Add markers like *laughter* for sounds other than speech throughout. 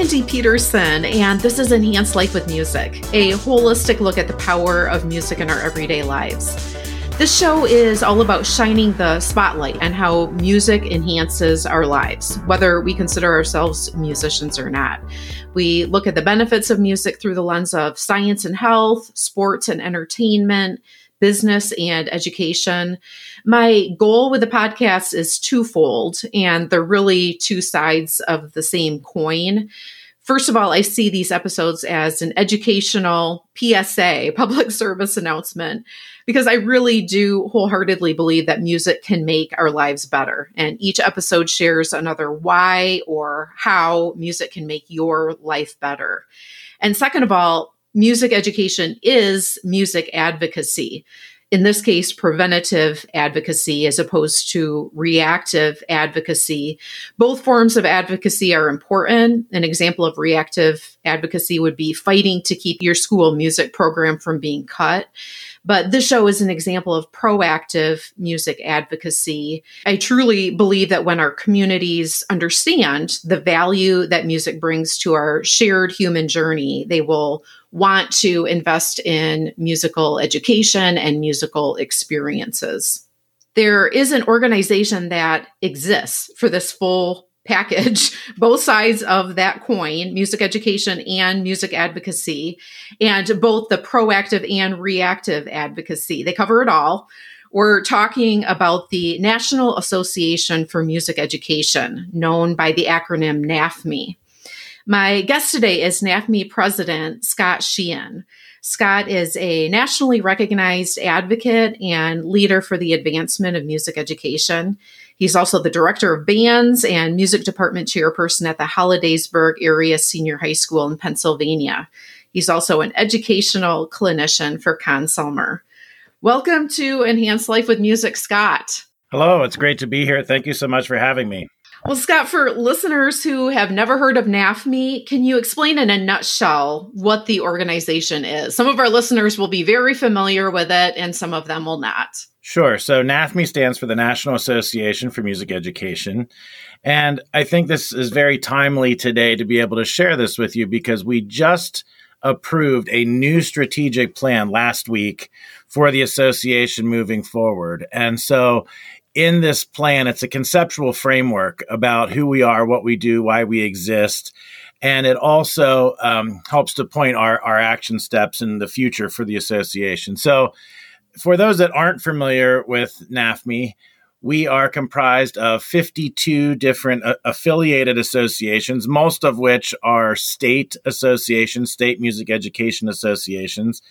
Mindy Peterson, and this is Enhanced Life with Music, a holistic look at the power of music in our everyday lives. This show is all about shining the spotlight and how music enhances our lives, whether we consider ourselves musicians or not. We look at the benefits of music through the lens of science and health, sports and entertainment, business and education. My goal with the podcast is twofold, and they're really two sides of the same coin. First of all, I see these episodes as an educational PSA, *laughs* public service announcement, because I really do wholeheartedly believe that music can make our lives better. And each episode shares another why or how music can make your life better. And second of all, music education is music advocacy in this case, preventative advocacy as opposed to reactive advocacy. Both forms of advocacy are important. An example of reactive advocacy would be fighting to keep your school music program from being cut. But this show is an example of proactive music advocacy. I truly believe that when our communities understand the value that music brings to our shared human journey, they will want to invest in musical education and musical experiences. There is an organization that exists for this full package, *laughs* both sides of that coin, music education and music advocacy, and both the proactive and reactive advocacy. They cover it all. We're talking about the National Association for Music Education, known by the acronym NAFME. My guest today is NAFME President Scott Sheehan. Scott is a nationally recognized advocate and leader for the advancement of music education. He's also the director of bands and music department chairperson at the Hollidaysburg Area Senior High School in Pennsylvania. He's also an educational clinician for Conn-Selmer. Welcome to Enhance Life with Music, Scott. Hello, it's great to be here. Thank you so much for having me. Well, Scott, for listeners who have never heard of NAFME, can you explain in a nutshell what the organization is? Some of our listeners will be very familiar with it, and some of them will not. Sure. So, NAFME stands for the National Association for Music Education. And I think this is very timely today to be able to share this with you because we just approved a new strategic plan last week for the association moving forward. And so in this plan, it's a conceptual framework about who we are, what we do, why we exist. And it also um, helps to point our, our action steps in the future for the association. So, for those that aren't familiar with NAFME, we are comprised of 52 different uh, affiliated associations, most of which are state associations, state music education associations.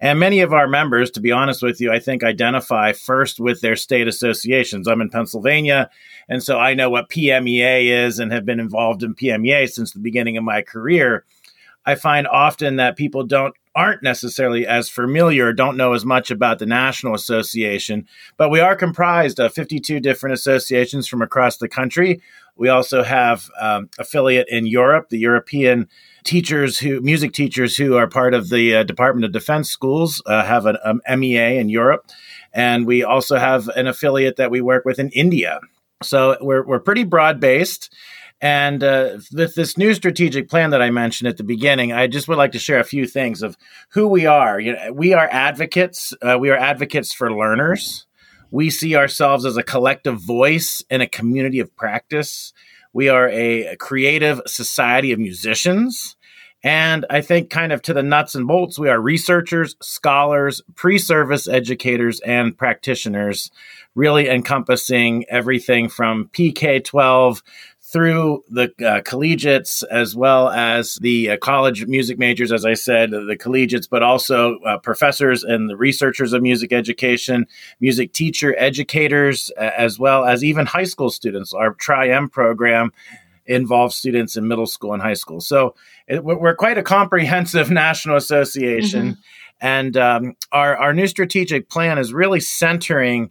And many of our members, to be honest with you, I think identify first with their state associations. I'm in Pennsylvania, and so I know what PMEA is and have been involved in PMEA since the beginning of my career. I find often that people don't aren't necessarily as familiar, don't know as much about the National Association, but we are comprised of 52 different associations from across the country. We also have um, affiliate in Europe, the European teachers who music teachers who are part of the uh, Department of Defense schools uh, have an um, MEA in Europe, and we also have an affiliate that we work with in India. So we're we're pretty broad based. And uh, with this new strategic plan that I mentioned at the beginning, I just would like to share a few things of who we are. You know, we are advocates. Uh, we are advocates for learners. We see ourselves as a collective voice in a community of practice. We are a creative society of musicians. And I think, kind of to the nuts and bolts, we are researchers, scholars, pre service educators, and practitioners, really encompassing everything from PK 12 through the uh, collegiates as well as the uh, college music majors, as I said, the collegiates, but also uh, professors and the researchers of music education, music teacher educators, as well as even high school students. Our Tri-M program involves students in middle school and high school. So it, we're quite a comprehensive *laughs* national association. Mm-hmm. And um, our, our new strategic plan is really centering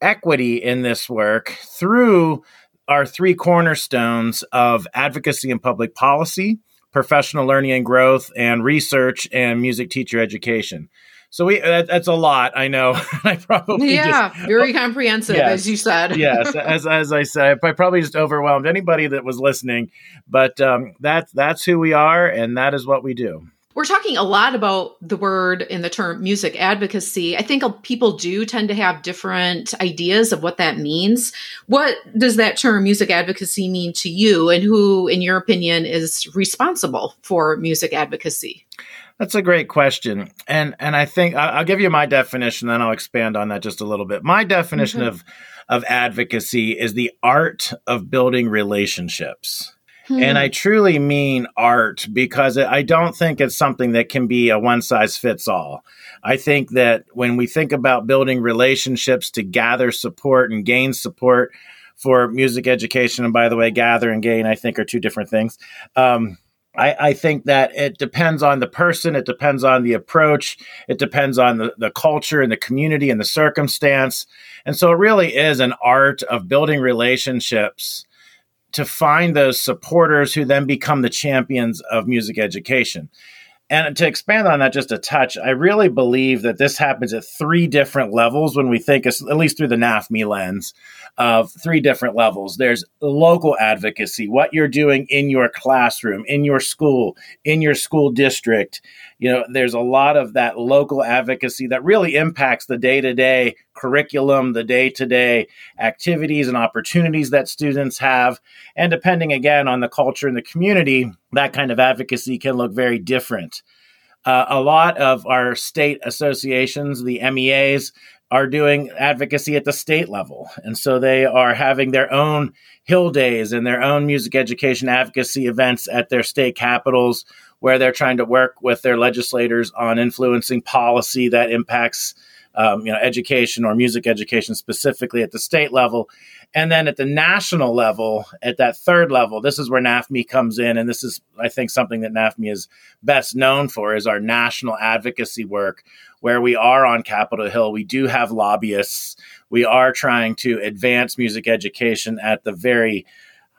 equity in this work through our three cornerstones of advocacy and public policy, professional learning and growth, and research and music teacher education. So we that, that's a lot. I know. *laughs* I probably yeah, just, very comprehensive, yes, as you said. *laughs* yes, as as I said, I probably just overwhelmed anybody that was listening. But um, that's that's who we are, and that is what we do. We're talking a lot about the word and the term music advocacy. I think people do tend to have different ideas of what that means. What does that term music advocacy mean to you, and who, in your opinion, is responsible for music advocacy? That's a great question, and and I think I'll give you my definition, then I'll expand on that just a little bit. My definition mm-hmm. of of advocacy is the art of building relationships. Hmm. And I truly mean art because I don't think it's something that can be a one size fits all. I think that when we think about building relationships to gather support and gain support for music education, and by the way, gather and gain, I think are two different things. Um, I, I, think that it depends on the person, it depends on the approach, it depends on the, the culture and the community and the circumstance. And so it really is an art of building relationships to find those supporters who then become the champions of music education. And to expand on that just a touch, I really believe that this happens at three different levels when we think, at least through the NAFME lens, of three different levels. There's local advocacy, what you're doing in your classroom, in your school, in your school district. You know, there's a lot of that local advocacy that really impacts the day to day curriculum, the day to day activities and opportunities that students have. And depending again on the culture and the community, that kind of advocacy can look very different. Uh, a lot of our state associations, the MEAs, are doing advocacy at the state level. And so they are having their own Hill Days and their own music education advocacy events at their state capitals where they're trying to work with their legislators on influencing policy that impacts um, you know, education or music education specifically at the state level. And then at the national level, at that third level, this is where NAFME comes in. And this is, I think, something that NAFME is best known for is our national advocacy work, where we are on Capitol Hill. We do have lobbyists. We are trying to advance music education at the very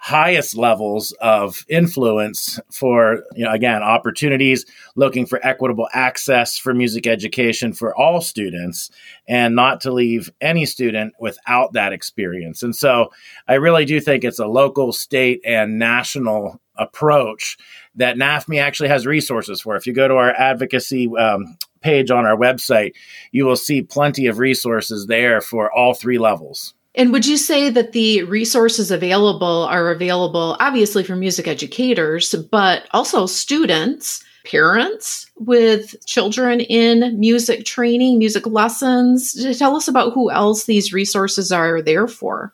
highest levels of influence for you know again opportunities looking for equitable access for music education for all students and not to leave any student without that experience. And so i really do think it's a local state and national approach that NAFME actually has resources for. If you go to our advocacy um, page on our website you will see plenty of resources there for all three levels and would you say that the resources available are available obviously for music educators, but also students, parents with children in music training, music lessons? Tell us about who else these resources are there for.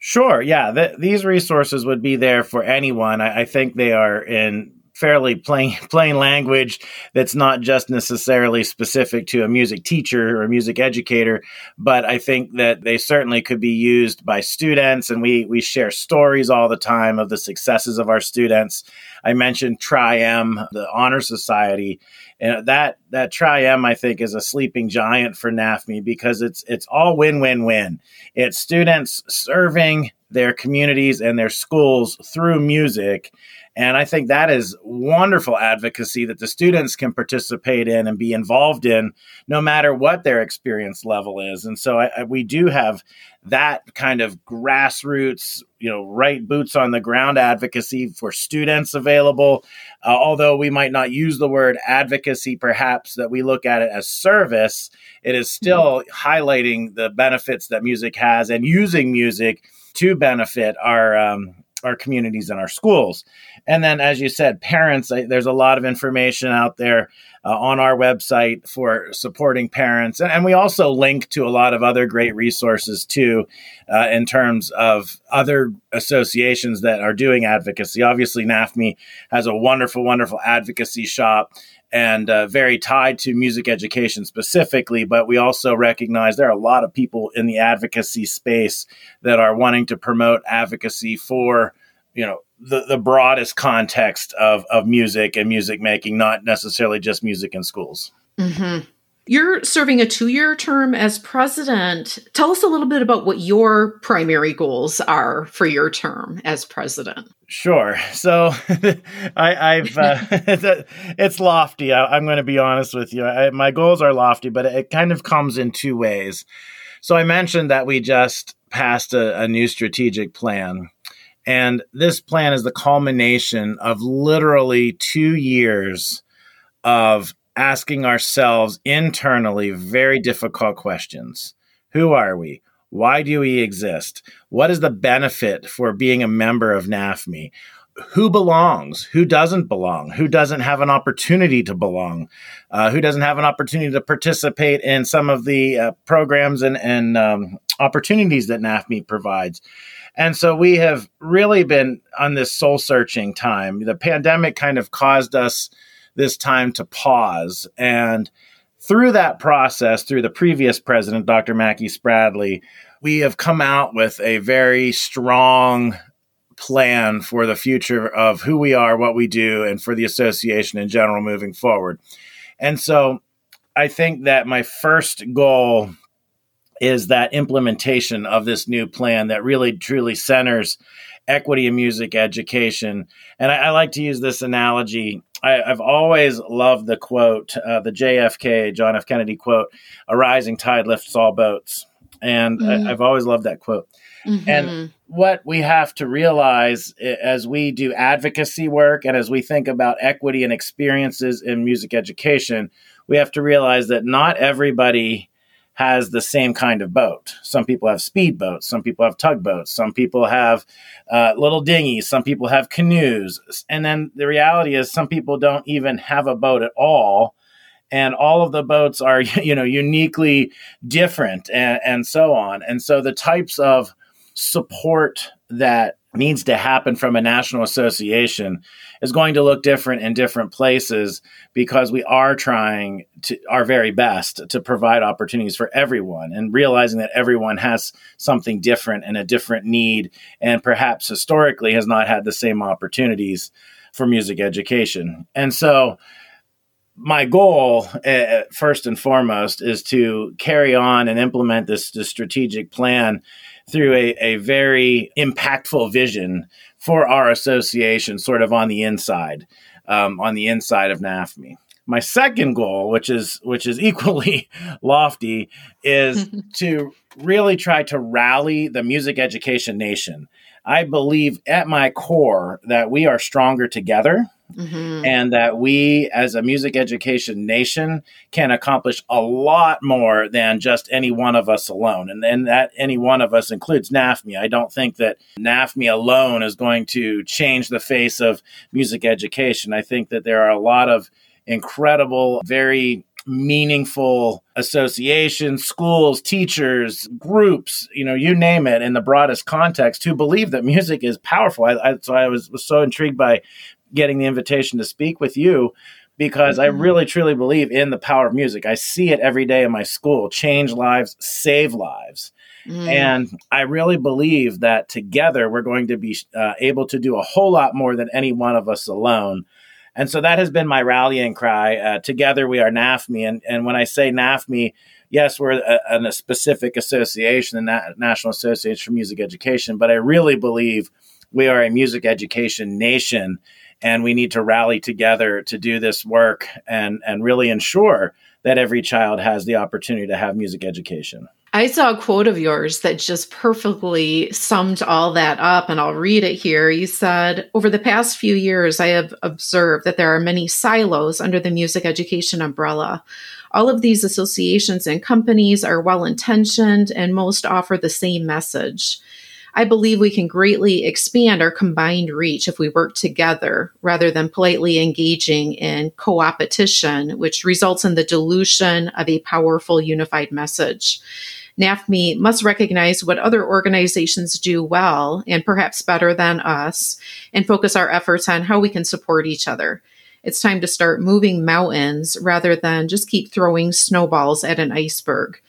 Sure. Yeah. Th- these resources would be there for anyone. I, I think they are in fairly plain *laughs* plain language that's not just necessarily specific to a music teacher or a music educator but i think that they certainly could be used by students and we we share stories all the time of the successes of our students. I mentioned tri-m the honor society and that that tri-m i think is a sleeping giant for nafme because it's it's all win-win-win it's students serving their communities and their schools through music and I think that is wonderful advocacy that the students can participate in and be involved in, no matter what their experience level is. And so I, I, we do have that kind of grassroots, you know, right boots on the ground advocacy for students available. Uh, although we might not use the word advocacy, perhaps that we look at it as service, it is still mm-hmm. highlighting the benefits that music has and using music to benefit our um, our communities and our schools. And then, as you said, parents, there's a lot of information out there uh, on our website for supporting parents. And, and, we also link to a lot of other great resources too, uh, in terms of other associations that are doing advocacy. Obviously, NAFME has a wonderful, wonderful advocacy shop and uh, very tied to music education specifically. But we also recognize there are a lot of people in the advocacy space that are wanting to promote advocacy for, you know, the, the broadest context of, of music and music making, not necessarily just music in schools. Mm-hmm. You're serving a two year term as president. Tell us a little bit about what your primary goals are for your term as president. Sure. So *laughs* I, have uh, *laughs* it's lofty. I, am going to be honest with you. I, my goals are lofty, but it kind of comes in two ways. So I mentioned that we just passed a, a new strategic plan. And this plan is the culmination of literally two years of asking ourselves internally very difficult questions. Who are we? Why do we exist? What is the benefit for being a member of NAFME? Who belongs? Who doesn't belong? Who doesn't have an opportunity to belong? Uh, who doesn't have an opportunity to participate in some of the uh, programs and, and um, opportunities that NAFME provides? And so we have really been on this soul searching time. The pandemic kind of caused us this time to pause. And through that process, through the previous president, Dr. Mackie Spradley, we have come out with a very strong plan for the future of who we are, what we do, and for the association in general moving forward. And so I think that my first goal is that implementation of this new plan that really truly centers equity in music education. And I, I like to use this analogy I, have always loved the quote, uh, the JFK, John F. Kennedy quote, a rising tide lifts all boats. And mm-hmm. I, have always loved that quote. Mm-hmm. And what we have to realize as we do advocacy work and as we think about equity and experiences in music education, we have to realize that not everybody has the same kind of boat. Some people have speed boats, some people have tugboats, some people have uh, little dinghies, some people have canoes. And then the reality is, some people don't even have a boat at all. And all of the boats are, *laughs* you know, uniquely different and, and so on. And so the types of support that needs to happen from a national association is going to look different in different places because we are trying to our very best to provide opportunities for everyone and realizing that everyone has something different and a different need and perhaps historically has not had the same opportunities for music education. And so my goal, uh, first and foremost, is to carry on and implement this, this strategic plan through a, a very impactful vision for our association, sort of on the inside, um, on the inside of NAFME. My second goal, which is which is *laughs* equally lofty, is *laughs* to really try to rally the music education nation. I believe at my core that we are stronger together Mm-hmm. and that we as a music education nation can accomplish a lot more than just any one of us alone. And then that any one of us includes NAFME. I don't think that NAFME alone is going to change the face of music education. I think that there are a lot of incredible, very meaningful associations, schools, teachers, groups, you know, you name it in the broadest context who believe that music is powerful. I, I, so I was, was so intrigued by getting the invitation to speak with you because mm-hmm. I really truly believe in the power of music. I see it every day in my school change lives, save lives. Mm. And I really believe that together we're going to be uh, able to do a whole lot more than any one of us alone. And so that has been my rallying cry. Uh, together we are NAFME. And, and when I say NAFME, yes, we're a, a specific association, the Na- National Association for Music Education, but I really believe we are a music education nation and we need to rally together to do this work and and really ensure that every child has the opportunity to have music education. I saw a quote of yours that just perfectly summed all that up, and I'll read it here. You said, Over the past few years, I have observed that there are many silos under the music education umbrella. All of these associations and companies are well intentioned and most offer the same message. I believe we can greatly expand our combined reach if we work together rather than politely engaging in co opetition, which results in the dilution of a powerful unified message. NAFME must recognize what other organizations do well and perhaps better than us and focus our efforts on how we can support each other. It's time to start moving mountains rather than just keep throwing snowballs at an iceberg.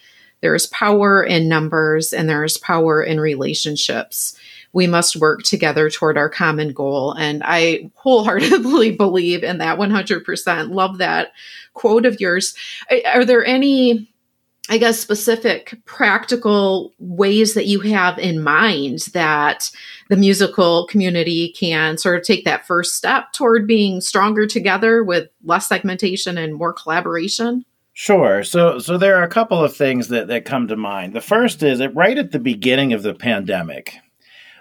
There is power in numbers and there is power in relationships. we must work together toward our common goal. And I wholeheartedly *laughs* believe in that 100%. Love that quote of yours. Are there any I guess, specific practical ways that you have in mind that the musical community can sort of take that first step toward being stronger together with less segmentation and more collaboration? Sure. So, so there are a couple of things that, that come to mind. The first is that right at the beginning of the pandemic,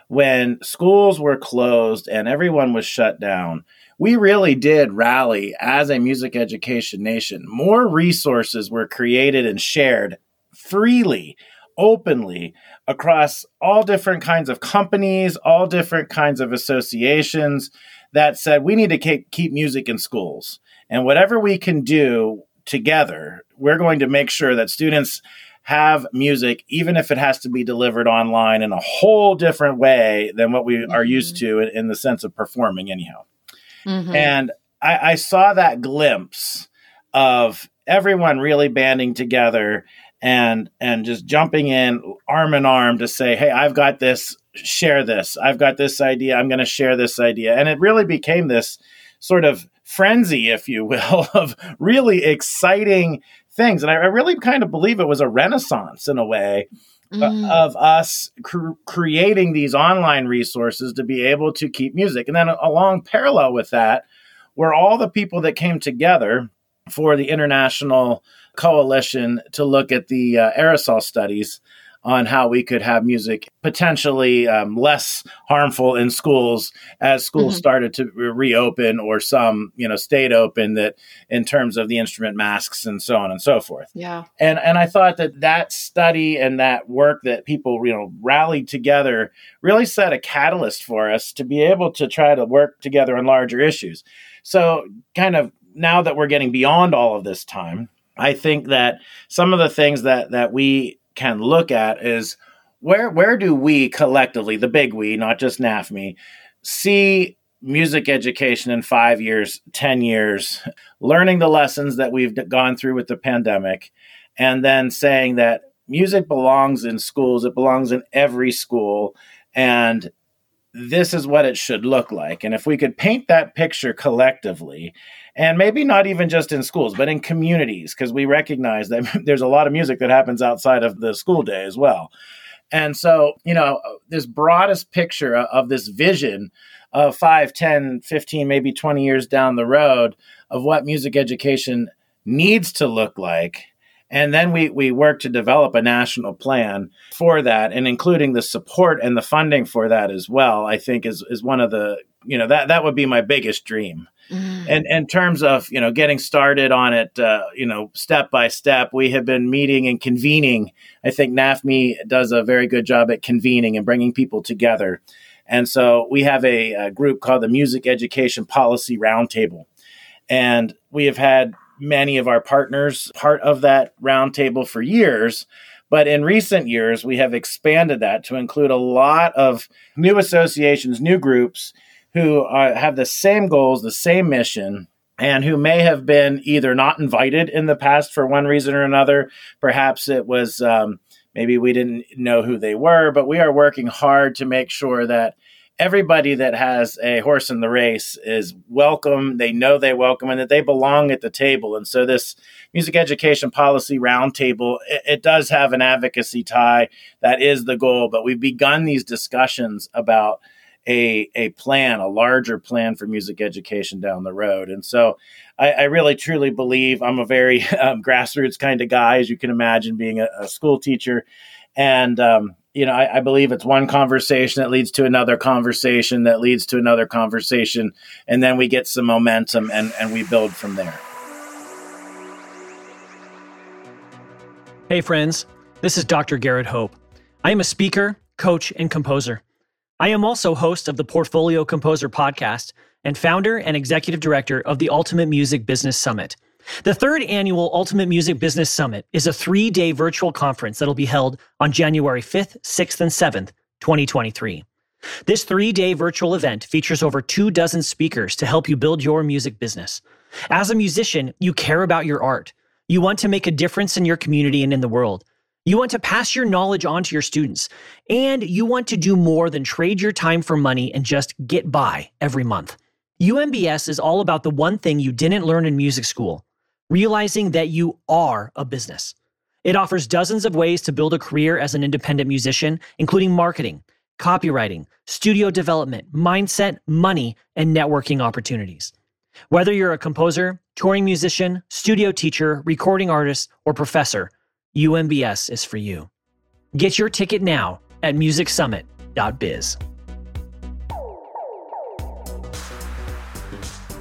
when schools were closed and everyone was shut down, we really did rally as a music education nation. More resources were created and shared freely, openly across all different kinds of companies, all different kinds of associations that said we need to keep music in schools. And whatever we can do together, we're going to make sure that students have music, even if it has to be delivered online in a whole different way than what we mm-hmm. are used to in, in the sense of performing, anyhow. Mm-hmm. And I, I saw that glimpse of everyone really banding together and and just jumping in arm in arm to say hey i've got this share this. I've got this idea. I'm going to share this idea. And it really became this sort of frenzy if you will *laughs* of really exciting things. And i, I really kind of believe it was a renaissance in a way mm. of us cr- creating these online resources to be able to keep music. And then along parallel with that were all the people that came together for the international coalition to look at the uh, aerosol studies on how we could have music potentially um, less harmful in schools as schools mm-hmm. started to reopen or some you know stayed open that in terms of the instrument masks and so on and so forth. Yeah. And and i thought that that study and that work that people you know rallied together really set a catalyst for us to be able to try to work together on larger issues. So kind of now that we're getting beyond all of this time I think that some of the things that that we can look at is where where do we collectively, the big we, not just NAFME, see music education in five years, 10 years, learning the lessons that we've gone through with the pandemic, and then saying that music belongs in schools, it belongs in every school, and this is what it should look like. And if we could paint that picture collectively, and maybe not even just in schools, but in communities, because we recognize that *laughs* there's a lot of music that happens outside of the school day as well. And so, you know, this broadest picture of this vision of 5, 10, 15, maybe 20 years down the road of what music education needs to look like. And then we, we work to develop a national plan for that and including the support and the funding for that as well, I think is, is one of the, you know, that, that would be my biggest dream Mm. And in terms of you know getting started on it, uh, you know step by step, we have been meeting and convening. I think NAFME does a very good job at convening and bringing people together. And so we have a, a group called the Music Education Policy Roundtable, and we have had many of our partners part of that roundtable for years. But in recent years, we have expanded that to include a lot of new associations, new groups who are, have the same goals, the same mission, and who may have been either not invited in the past for one reason or another. Perhaps it was um, maybe we didn't know who they were, but we are working hard to make sure that everybody that has a horse in the race is welcome. They know they welcome and that they belong at the table. And so this music education policy roundtable, it, it does have an advocacy tie. That is the goal. But we've begun these discussions about a a plan, a larger plan for music education down the road. And so, I, I really truly believe I'm a very *laughs* um, grassroots kind of guy, as you can imagine, being a, a school teacher, and um, you know, I, I, believe it's one conversation that leads to another conversation that leads to another conversation, and then we get some momentum and and we build from there. Hey, friends, this is Dr. Garrett Hope. I am a speaker, coach, and composer. I am also host of the Portfolio Composer podcast and founder and executive director of the Ultimate Music Business Summit. The third annual Ultimate Music Business Summit is a three day virtual conference that'll be held on January 5th, 6th, and 7th, 2023. This three day virtual event features over two dozen speakers to help you build your music business. As a musician, you care about your art. You want to make a difference in your community and in the world. You want to pass your knowledge on to your students, and you want to do more than trade your time for money and just get by every month. UMBS is all about the one thing you didn't learn in music school realizing that you are a business. It offers dozens of ways to build a career as an independent musician, including marketing, copywriting, studio development, mindset, money, and networking opportunities. Whether you're a composer, touring musician, studio teacher, recording artist, or professor, UMBS is for you. Get your ticket now at musicsummit.biz.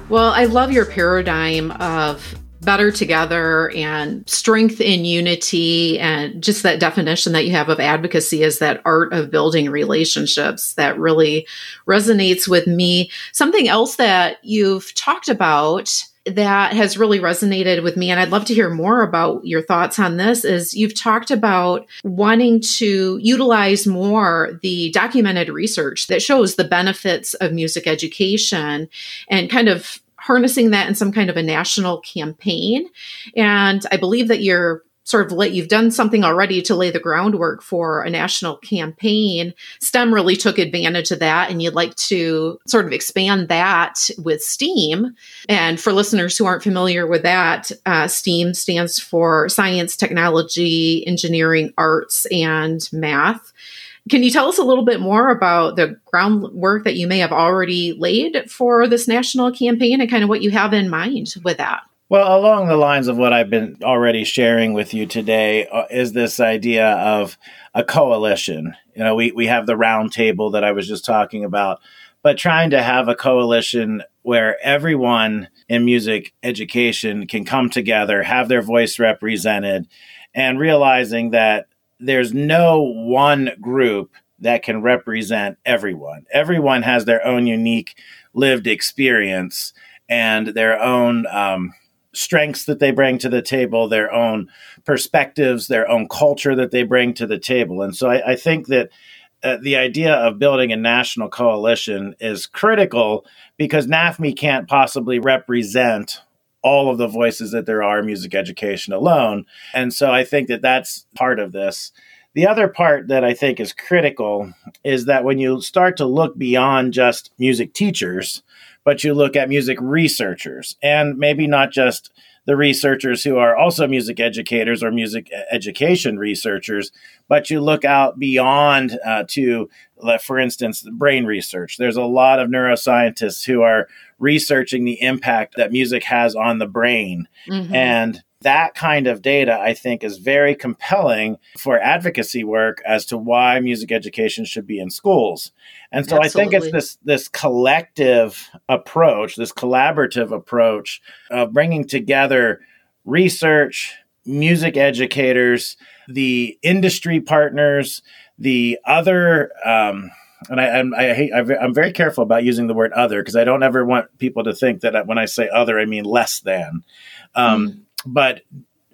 Well, I love your paradigm of better together and strength in unity and just that definition that you have of advocacy is that art of building relationships that really resonates with me something else that you've talked about that has really resonated with me and I'd love to hear more about your thoughts on this is you've talked about wanting to utilize more the documented research that shows the benefits of music education and kind of harnessing that in some kind of a national campaign. And I believe that you're sort of let you've done something already to lay the groundwork for a national campaign. STEM really took advantage of that, and you'd like to sort of expand that with STEAM. And for listeners who aren't familiar with that, uh, STEAM stands for science, technology, engineering, arts, and math. Can you tell us a little bit more about the groundwork that you may have already laid for this national campaign and kind of what you have in mind with that? Well, along the lines of what I've been already sharing with you today, uh, is this idea of a coalition. You know, we, we have the round table that I was just talking about, but trying to have a coalition where everyone in music education can come together, have their voice represented, and realizing that there's no one group that can represent everyone. Everyone has their own unique lived experience and their own um, strengths that they bring to the table, their own perspectives, their own culture that they bring to the table. And so I, I think that uh, the idea of building a national coalition is critical because NAFME can't possibly represent all of the voices that there are in music education alone. And so I think that that's part of this. The other part that I think is critical is that when you start to look beyond just music teachers, but you look at music researchers and maybe not just the researchers who are also music educators or music education researchers, but you look out beyond uh, to, for instance, brain research. There's a lot of neuroscientists who are researching the impact that music has on the brain. Mm-hmm. And that kind of data, I think, is very compelling for advocacy work as to why music education should be in schools. And so Absolutely. I think it's this this collective approach, this collaborative approach of bringing together research, music educators, the industry partners, the other. Um, and I, I'm, I hate, I'm very careful about using the word other because I don't ever want people to think that when I say other, I mean less than. Um, mm but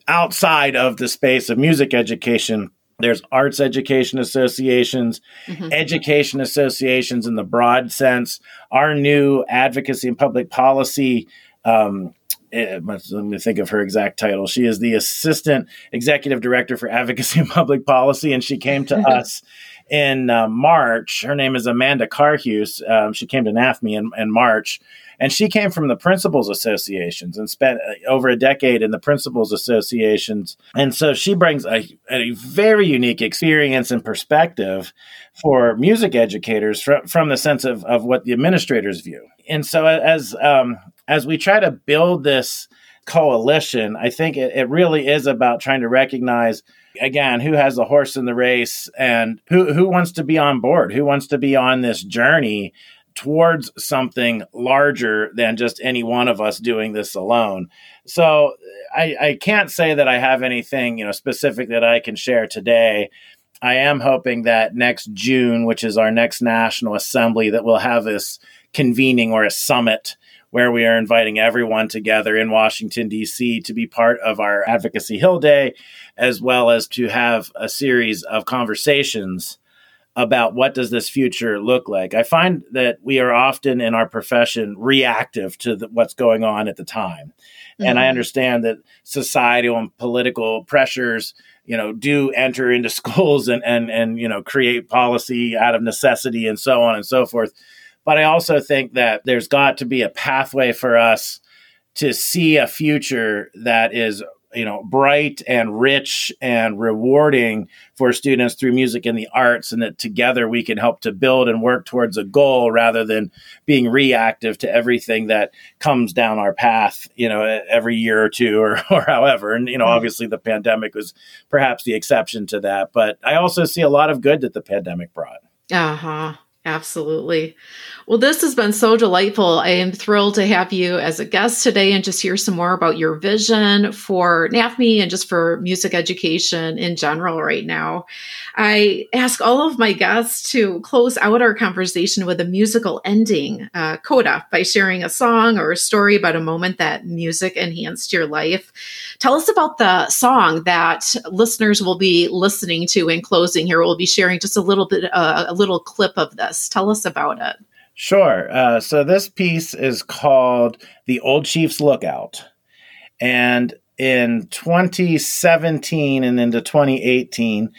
outside of the space of music education, there's arts education associations, mm-hmm. education associations in the broad sense. Our new advocacy and public policy. Um, eh, let me think of her exact title. She is the assistant executive director for advocacy and public policy, and she came to *laughs* us in uh, March. Her name is Amanda Karhuse. Um, she came to NAFME in, in March, and she came from the principals associations and spent uh, over a decade in the principals associations. And so she brings a, a very unique experience and perspective for music educators from, from the sense of, of what the administrators view. And so as, um, as we try to build this coalition, I think it, it really is about trying to recognize again who has the horse in the race and who who wants to be on board who wants to be on this journey towards something larger than just any one of us doing this alone. So I, I can't say that I have anything you know specific that I can share today. I am hoping that next June, which is our next national assembly, that we'll have this convening or a summit where we are inviting everyone together in Washington, D.C. to be part of our Advocacy Hill Day, as well as to have a series of conversations about what does this future look like. I find that we are often in our profession reactive to the, what's going on at the time. Mm-hmm. And I mm-hmm. understand that societal and political pressures, you know, do enter into *laughs* schools and, and, and, you know, create policy out of necessity and so on and so forth. But I also think that there's got to be a pathway for us to see a future that is you know bright and rich and rewarding for students through music and the arts and that together we can help to build and work towards a goal rather than being reactive to everything that comes down our path you know every year or two or, *laughs* or however. And you know mm-hmm. obviously the pandemic was perhaps the exception to that but i also see a lot of good that the pandemic brought. Uh-huh Absolutely. Well, this has been so delightful. I am thrilled to have you as a guest today and just hear some more about your vision for NAFME and just for music education in general right now. I ask all of my guests to close out our conversation with a musical ending, uh, coda, by sharing a song or a story about a moment that music enhanced your life. Tell us about the song that listeners will be listening to in closing here. We'll be sharing just a little bit, uh, a little clip of this. Tell us about it. Sure. Uh, so this piece is called The Old Chief's Lookout. And in 2017 and into 2018,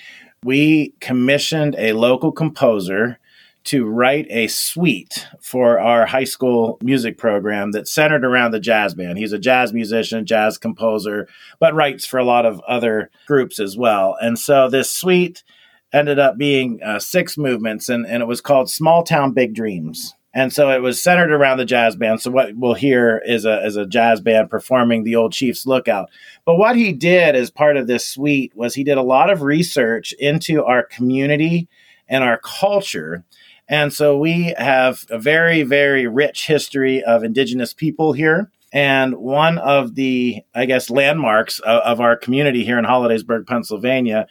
we commissioned a local composer to write a suite for our high school music program that's centered around the jazz band. He's a jazz musician, jazz composer, but writes for a lot of other groups as well. And so this suite ended up being uh, six movements, and, and it was called Small Town Big Dreams. And so it was centered around the jazz band. So what we'll hear is a, is a jazz band performing the old Chief's Lookout. But what he did as part of this suite was he did a lot of research into our community and our culture. And so we have a very, very rich history of indigenous people here. And one of the, I guess, landmarks of, of our community here in Hollidaysburg, Pennsylvania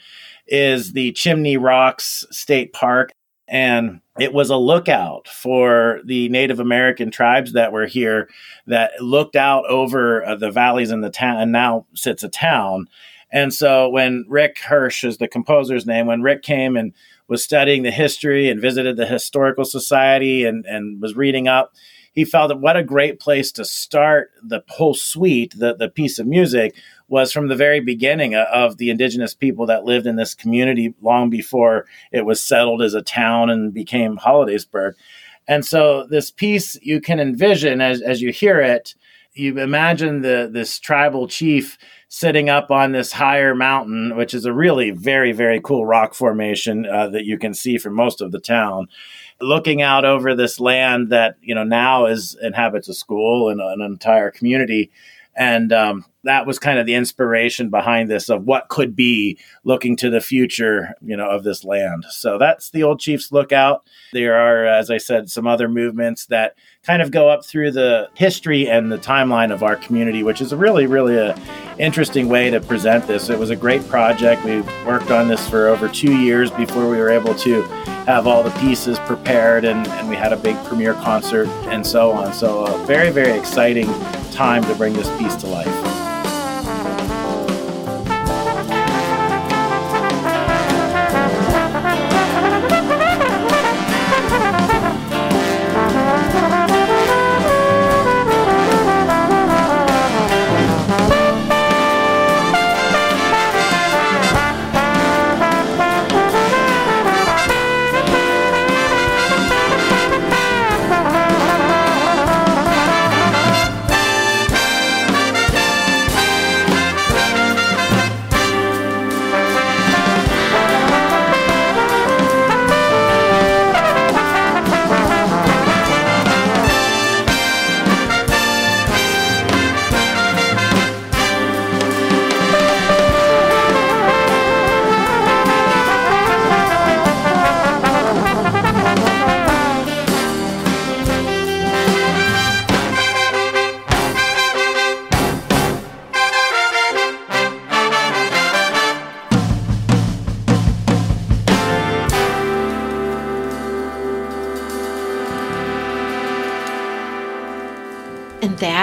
is the Chimney Rocks State Park. And it was a lookout for the Native American tribes that were here that looked out over uh, the valleys in the town and now sits a town. And so when Rick Hirsch is the composer's name, when Rick came and was studying the history and visited the historical society and, and was reading up, he felt that what a great place to start the whole suite, the, the piece of music, was from the very beginning of the indigenous people that lived in this community long before it was settled as a town and became Hollidaysburg. And so this piece you can envision as, as you hear it, you imagine the this tribal chief sitting up on this higher mountain, which is a really very, very cool rock formation uh, that you can see from most of the town looking out over this land that you know now is inhabits a school and an entire community. And um, that was kind of the inspiration behind this of what could be looking to the future you know of this land. So that's the old chief's lookout. There are as i said some other movements that kind of go up through the history and the timeline of our community which is a really really a interesting way to present this. It was a great project. We worked on this for over two years before we were able to have all the pieces prepared and, and we had a big premiere concert and so on. So a very very exciting time to bring this piece to life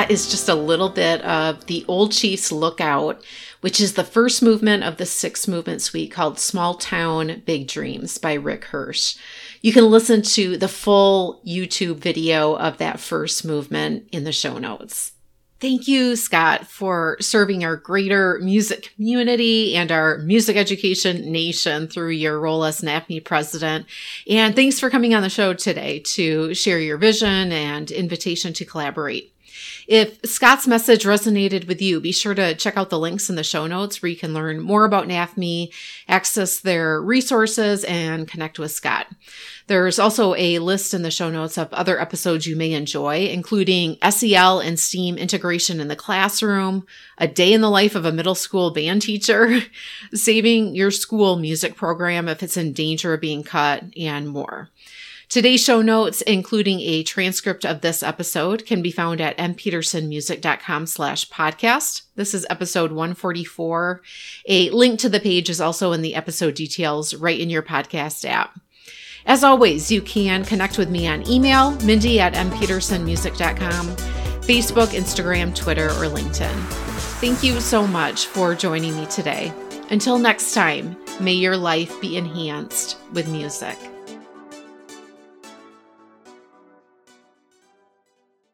is just a little bit of the Old Chiefs Lookout, which is the first movement of the six movement suite called Small Town Big Dreams by Rick Hirsch. You can listen to the full YouTube video of that first movement in the show notes. Thank you, Scott, for serving our greater music community and our music education nation through your role as NAFME president. And thanks for coming on the show today to share your vision and invitation to collaborate. If Scott's message resonated with you, be sure to check out the links in the show notes where you can learn more about NAFME, access their resources, and connect with Scott. There's also a list in the show notes of other episodes you may enjoy, including SEL and STEAM integration in the classroom, a day in the life of a middle school band teacher, *laughs* saving your school music program if it's in danger of being cut, and more. Today's show notes, including a transcript of this episode, can be found at mpetersonmusic.com slash podcast. This is episode 144. A link to the page is also in the episode details right in your podcast app. As always, you can connect with me on email, mindy at mpetersonmusic.com, Facebook, Instagram, Twitter, or LinkedIn. Thank you so much for joining me today. Until next time, may your life be enhanced with music.